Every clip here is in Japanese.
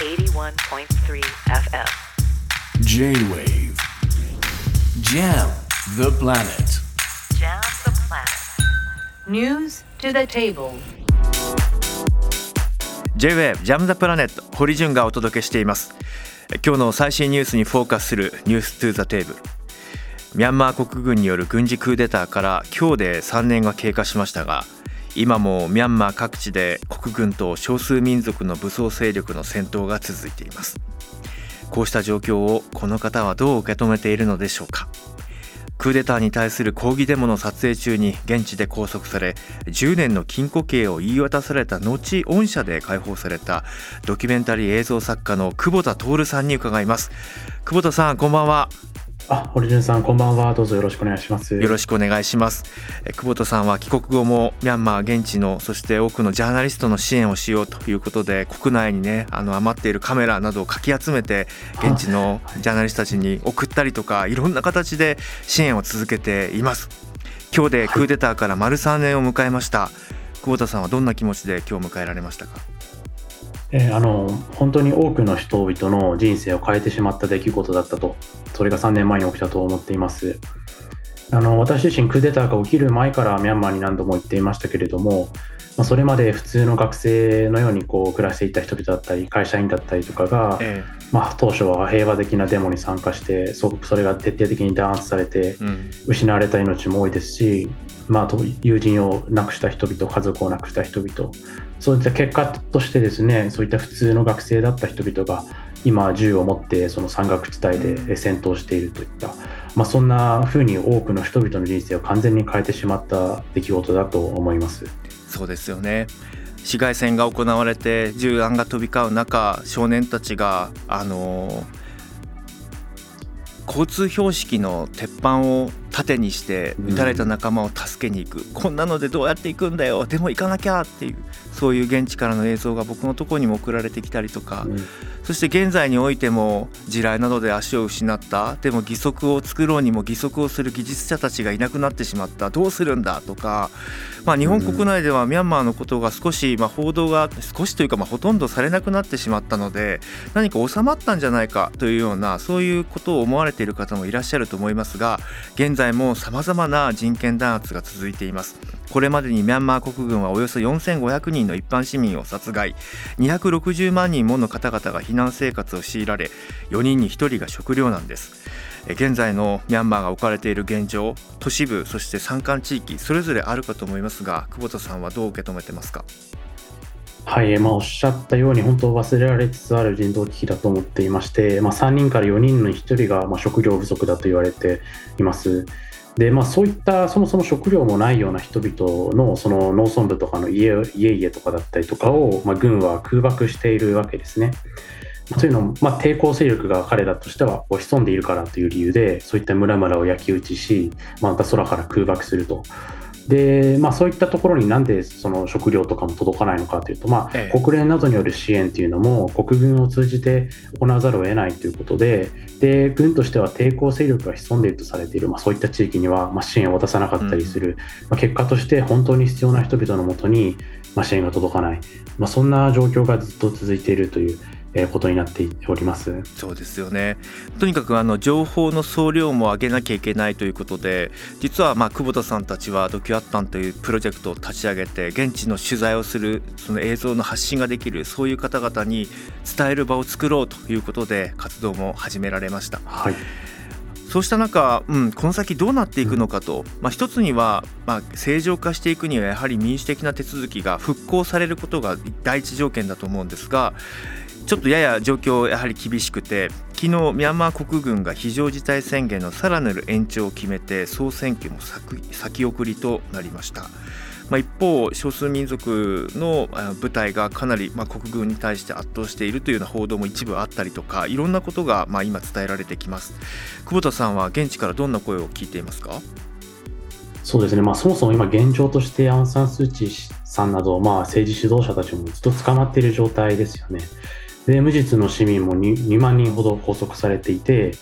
81.3 FM J-Wave. Jam the planet. Jam the planet. News to the table. J-WAVE ジャムザプラネット堀潤がお届けしています。今日の最新ニュースにフォーカスするニューストゥザテーブルミャンマー国軍による軍事クーデターから今日で3年が経過しましたが今もミャンマー各地で国軍と少数民族の武装勢力の戦闘が続いています。こうした状況をこの方はどう受け止めているのでしょうか。クーデターに対する抗議デモの撮影中に現地で拘束され10年の禁錮刑を言い渡された後恩赦で解放されたドキュメンタリー映像作家の久保田徹さんに伺います。久保田さんこんばんは。あ、堀潤さん、こんばんは。どうぞよろしくお願いします。よろしくお願いします。え久保田さんは帰国後もミャンマー現地のそして多くのジャーナリストの支援をしようということで国内にねあの余っているカメラなどをかき集めて現地のジャーナリストたちに送ったりとかいろんな形で支援を続けています。今日でクーデターから丸3年を迎えました、久保田さんはどんな気持ちで今日迎えられましたか？えーあの本当に多くの人々の人生を変えてしまった出来事だったと、それが3年前に起きたと思っています。あの私自身、クーデターが起きる前からミャンマーに何度も行っていましたけれども、まあ、それまで普通の学生のようにこう暮らしていた人々だったり、会社員だったりとかが、えまあ、当初は平和的なデモに参加して、そそれが徹底的に弾圧されて、えうん。失われた命も多いですし、まあ、と友人を亡くした人々、家族を亡くした人々、そういった結果としてですね、そういった普通の学生だった人々が、今、銃を持ってその山岳地帯で戦闘しているといった、まあ、そんな風に多くの人々の人生を完全に変えてしまった出来事だと思います。そうですよね市街戦が行われて銃弾が飛び交う中少年たちがあの交通標識の鉄板を盾にして撃たれた仲間を助けに行く、こんなのでどうやって行くんだよ。でも行かなきゃっていうそういう現地からの映像が僕のところにも送られてきたりとか、うん。そして現在においても地雷などで足を失った。でも義足を作ろうにも義足をする技術者たちがいなくなってしまった。どうするんだとか、まあ、日本国内ではミャンマーのことが少し、まあ、報道が少しというか、まあ、ほとんどされなくなってしまったので何か収まったんじゃないかというようなそういうことを思われている方もいらっしゃると思いますが現在もさまざまな人権弾圧が続いています。これまでにミャンマー国軍はおよそ4500人の一般市民を殺害。260万人もの方々が避難生活を強いられ4人に1人が食糧難です。え現在のミャンマーが置かれている現状都市部そして山間地域それぞれあるかと思いますが久保田さんはどう受け止めてますか？はい、まあ、おっしゃったように、本当忘れられつつある人道危機だと思っていまして、まあ、3人から4人の1人がま食料不足だと言われています。でまあ、そういったそもそも食料もないような人々のその農村部とかの家々とかだったりとかを、ま、軍は空爆しているわけですね。というのも、まあ、抵抗勢力が彼らとしては潜んでいるからという理由でそういった村々を焼き討ちしまた空から空爆すると。でまあ、そういったところになんでその食料とかも届かないのかというと、まあええ。国連などによる支援というのも国軍を通じて行わざるを得ないということでで軍としては抵抗勢力が潜んでいるとされている、まあ、そういった地域には、まあ、支援を渡さなかったりする、まあ、結果として本当に必要な人々のもとに、まあ、支援が届かない、まあ、そんな状況がずっと続いているというえーことになっております。そうですよねとにかくあの情報の総量も上げなきゃいけないということで実はまあ久保田さんたちはドキュアッタンというプロジェクトを立ち上げて現地の取材をするその映像の発信ができるそういう方々に伝える場を作ろうということで活動も始められました。はいそうした中、うん、この先どうなっていくのかと、まあ、一つには、まあ、正常化していくにはやはり民主的な手続きが復興されることが第一条件だと思うんですがちょっとやや状況やはり厳しくて昨日ミャンマー国軍が非常事態宣言のさらなる延長を決めて総選挙も先送りとなりました。まあ、一方、少数民族の部隊がかなり、まあ、国軍に対して圧倒しているというような報道も一部あったりとかいろんなことが、まあ、今伝えられてきます久保田さんは現地からどんな声を聞いていますか？そうですね、まあ、そもそも今、現状としてアン・サン・スー・チーさんなど、まあ、政治指導者たちもずっと捕まっている状態ですよね。で無実の市民も 2, 2万人ほど拘束されていて、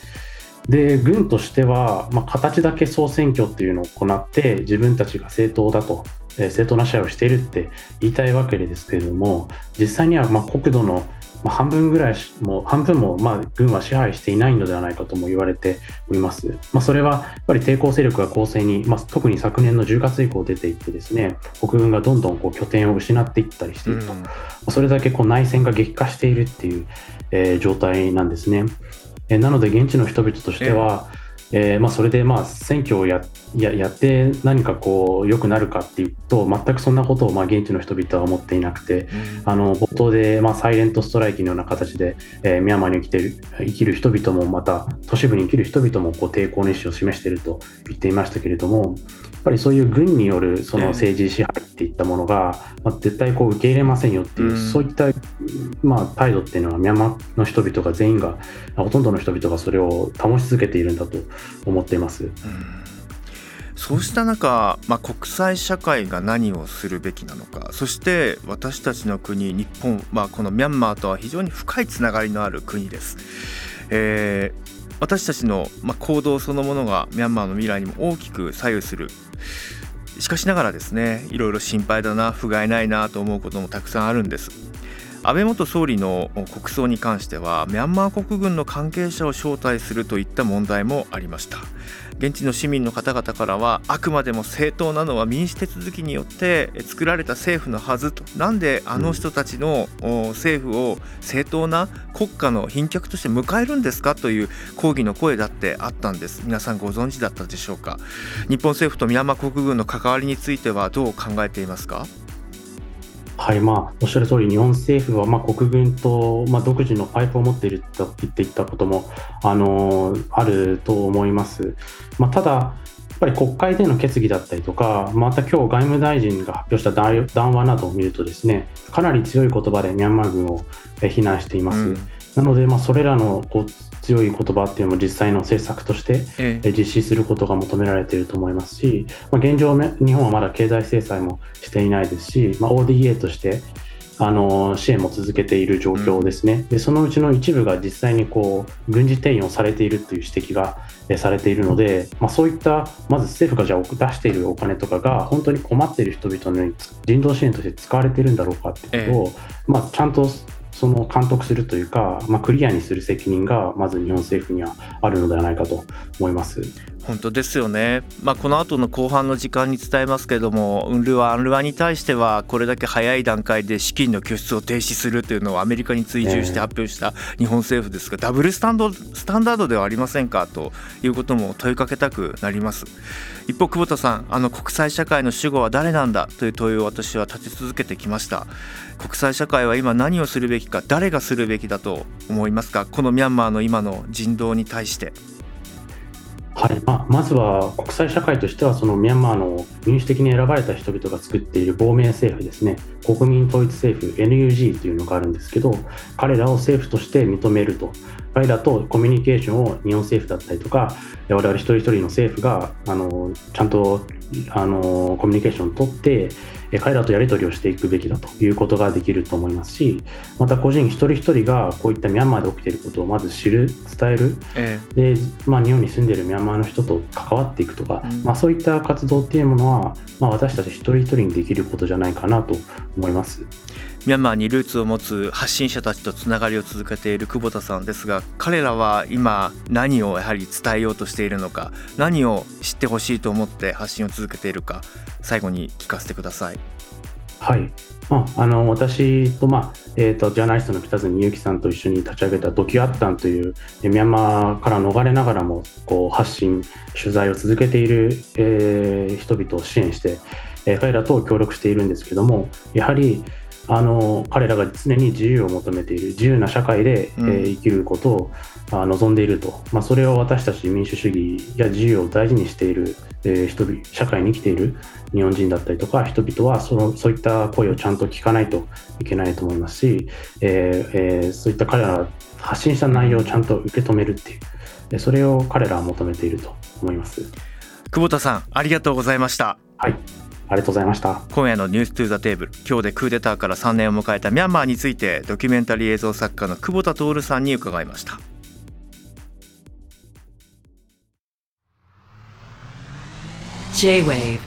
で軍としては、まあ、形だけ総選挙っていうのを行って、自分たちが正当だと、正当な支配をしているって言いたいわけですけれども、実際にはまあ国土のまあ、半分ぐらいも半分もまあ軍は支配していないのではないかとも言われております。まあ、それはやっぱり抵抗勢力が攻勢に、まあ、特に昨年の10月以降出ていってですね国軍がどんどんこう拠点を失っていったりしていると、うん、それだけこう内戦が激化しているっていう、えー、状態なんですね。えー、なので現地の人々としては、えーえーまあ、それでまあ選挙をやややって何かこう良くなるかっていうと全くそんなことをまあ現地の人々は思っていなくて、うん、あの冒頭でまあサイレントストライキのような形で、えー、ミャンマーに生きてる生きる人々もまた都市部に生きる人々もこう抵抗の意思を示していると言っていましたけれどもやっぱりそういう軍によるその政治支配っていったものが、まあ、絶対こう受け入れませんよっていう、うん、そういったまあ態度っていうのはミャンマーの人々が全員がほとんどの人々がそれを保ち続けているんだと思ってます。うんそうした中、まあ、国際社会が何をするべきなのかそして私たちの国日本、まあ、このミャンマーとは非常に深いつながりのある国です。えー、私たちの、まあ、行動そのものがミャンマーの未来にも大きく左右するしかしながらですねいろいろ心配だな不甲斐ないなと思うこともたくさんあるんです安倍元総理の国葬に関してはミャンマー国軍の関係者を招待するといった問題もありました。現地の市民の方々からはあくまでも正当なのは民主手続きによって作られた政府のはずと。なんであの人たちの政府を正当な国家の賓客として迎えるんですか？という抗議の声だってあったんです。皆さんご存知だったでしょうか？日本政府とミャンマー国軍の関わりについてはどう考えていますか？はいまあ、おっしゃる通り、日本政府はまあ国軍とまあ独自のパイプを持っていると言っていたことも、あのあると思います。まあ、ただ、やっぱり国会での決議だったりとか、また今日外務大臣が発表した談話などを見るとですね、かなり強い言葉でミャンマー軍を非難しています。うん、なので、まあ、それらのこう強い言葉っていうのも実際の政策として実施することが求められていると思いますし、まあ、現状、日本はまだ経済制裁もしていないですし、まあ、ODA としてあの支援も続けている状況ですね、でそのうちの一部が実際にこう軍事転用されているという指摘がされているので、まあ、そういったまず政府がじゃあ出しているお金とかが本当に困っている人々の人道支援として使われているんだろうかっていうことを、まあ、ちゃんとその監督するというか、まあ、クリアにする責任がまず日本政府にはあるのではないかと思います。本当ですよね、まあ、この後の後半の時間に伝えますけれども、ウンルワ、アンルワに対しては、これだけ早い段階で資金の拠出を停止するというのをアメリカに追従して発表した日本政府ですが、ダブルスタンドスタンダードではありませんか？ということも問いかけたくなります。一方、久保田さん、あの国際社会の主語は誰なんだ？という問いを私は立て続けてきました。国際社会は今何をするべきか、誰がするべきだと思いますか、このミャンマーの今の人道に対して。はい。まあ、まずは国際社会としてはそのミャンマーの民主的に選ばれた人々が作っている亡命政府ですね。国民統一政府 NUG というのがあるんですけど彼らを政府として認めると。彼らとコミュニケーションを日本政府だったりとか我々一人一人の政府があのちゃんとあのコミュニケーションを取って彼らとやり取りをしていくべきだということができると思いますしまた個人一人一人がこういったミャンマーで起きていることをまず知る伝える、ええ、でまあ、日本に住んでいるミャンマーの人と関わっていくとか、うん、まあ、そういった活動っていうものは、まあ、私たち一人一人にできることじゃないかなと思います。ミャンマーにルーツを持つ発信者たちとつながりを続けている久保田さんですが彼らは今何をやはり伝えようとしているのか何を知ってほしいと思って発信を続けているか最後に聞かせてください。はい、まあ、あの私と,、まあえーと、ジャーナリストの北住裕樹さんと一緒に立ち上げたドキュアッタンというミャンマーから逃れながらもこう発信取材を続けている、えー、人々を支援して、えー、彼らと協力しているんですけどもやはりあの彼らが常に自由を求めている自由な社会で、うん、えー、生きることをあ望んでいると、まあ、それを私たち民主主義や自由を大事にしている、えー、人々社会に生きている日本人だったりとか人々はそのそういった声をちゃんと聞かないといけないと思いますし、えーえー、そういった彼らが発信した内容をちゃんと受け止めるっていうそれを彼らは求めていると思います。久保田さんありがとうございました。はいありがとうございました。今夜のニューストゥザテーブル今日でクーデターから3年を迎えたミャンマーについてドキュメンタリー映像作家の久保田徹さんに伺いました。J-Wave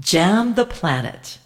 Jam the Planet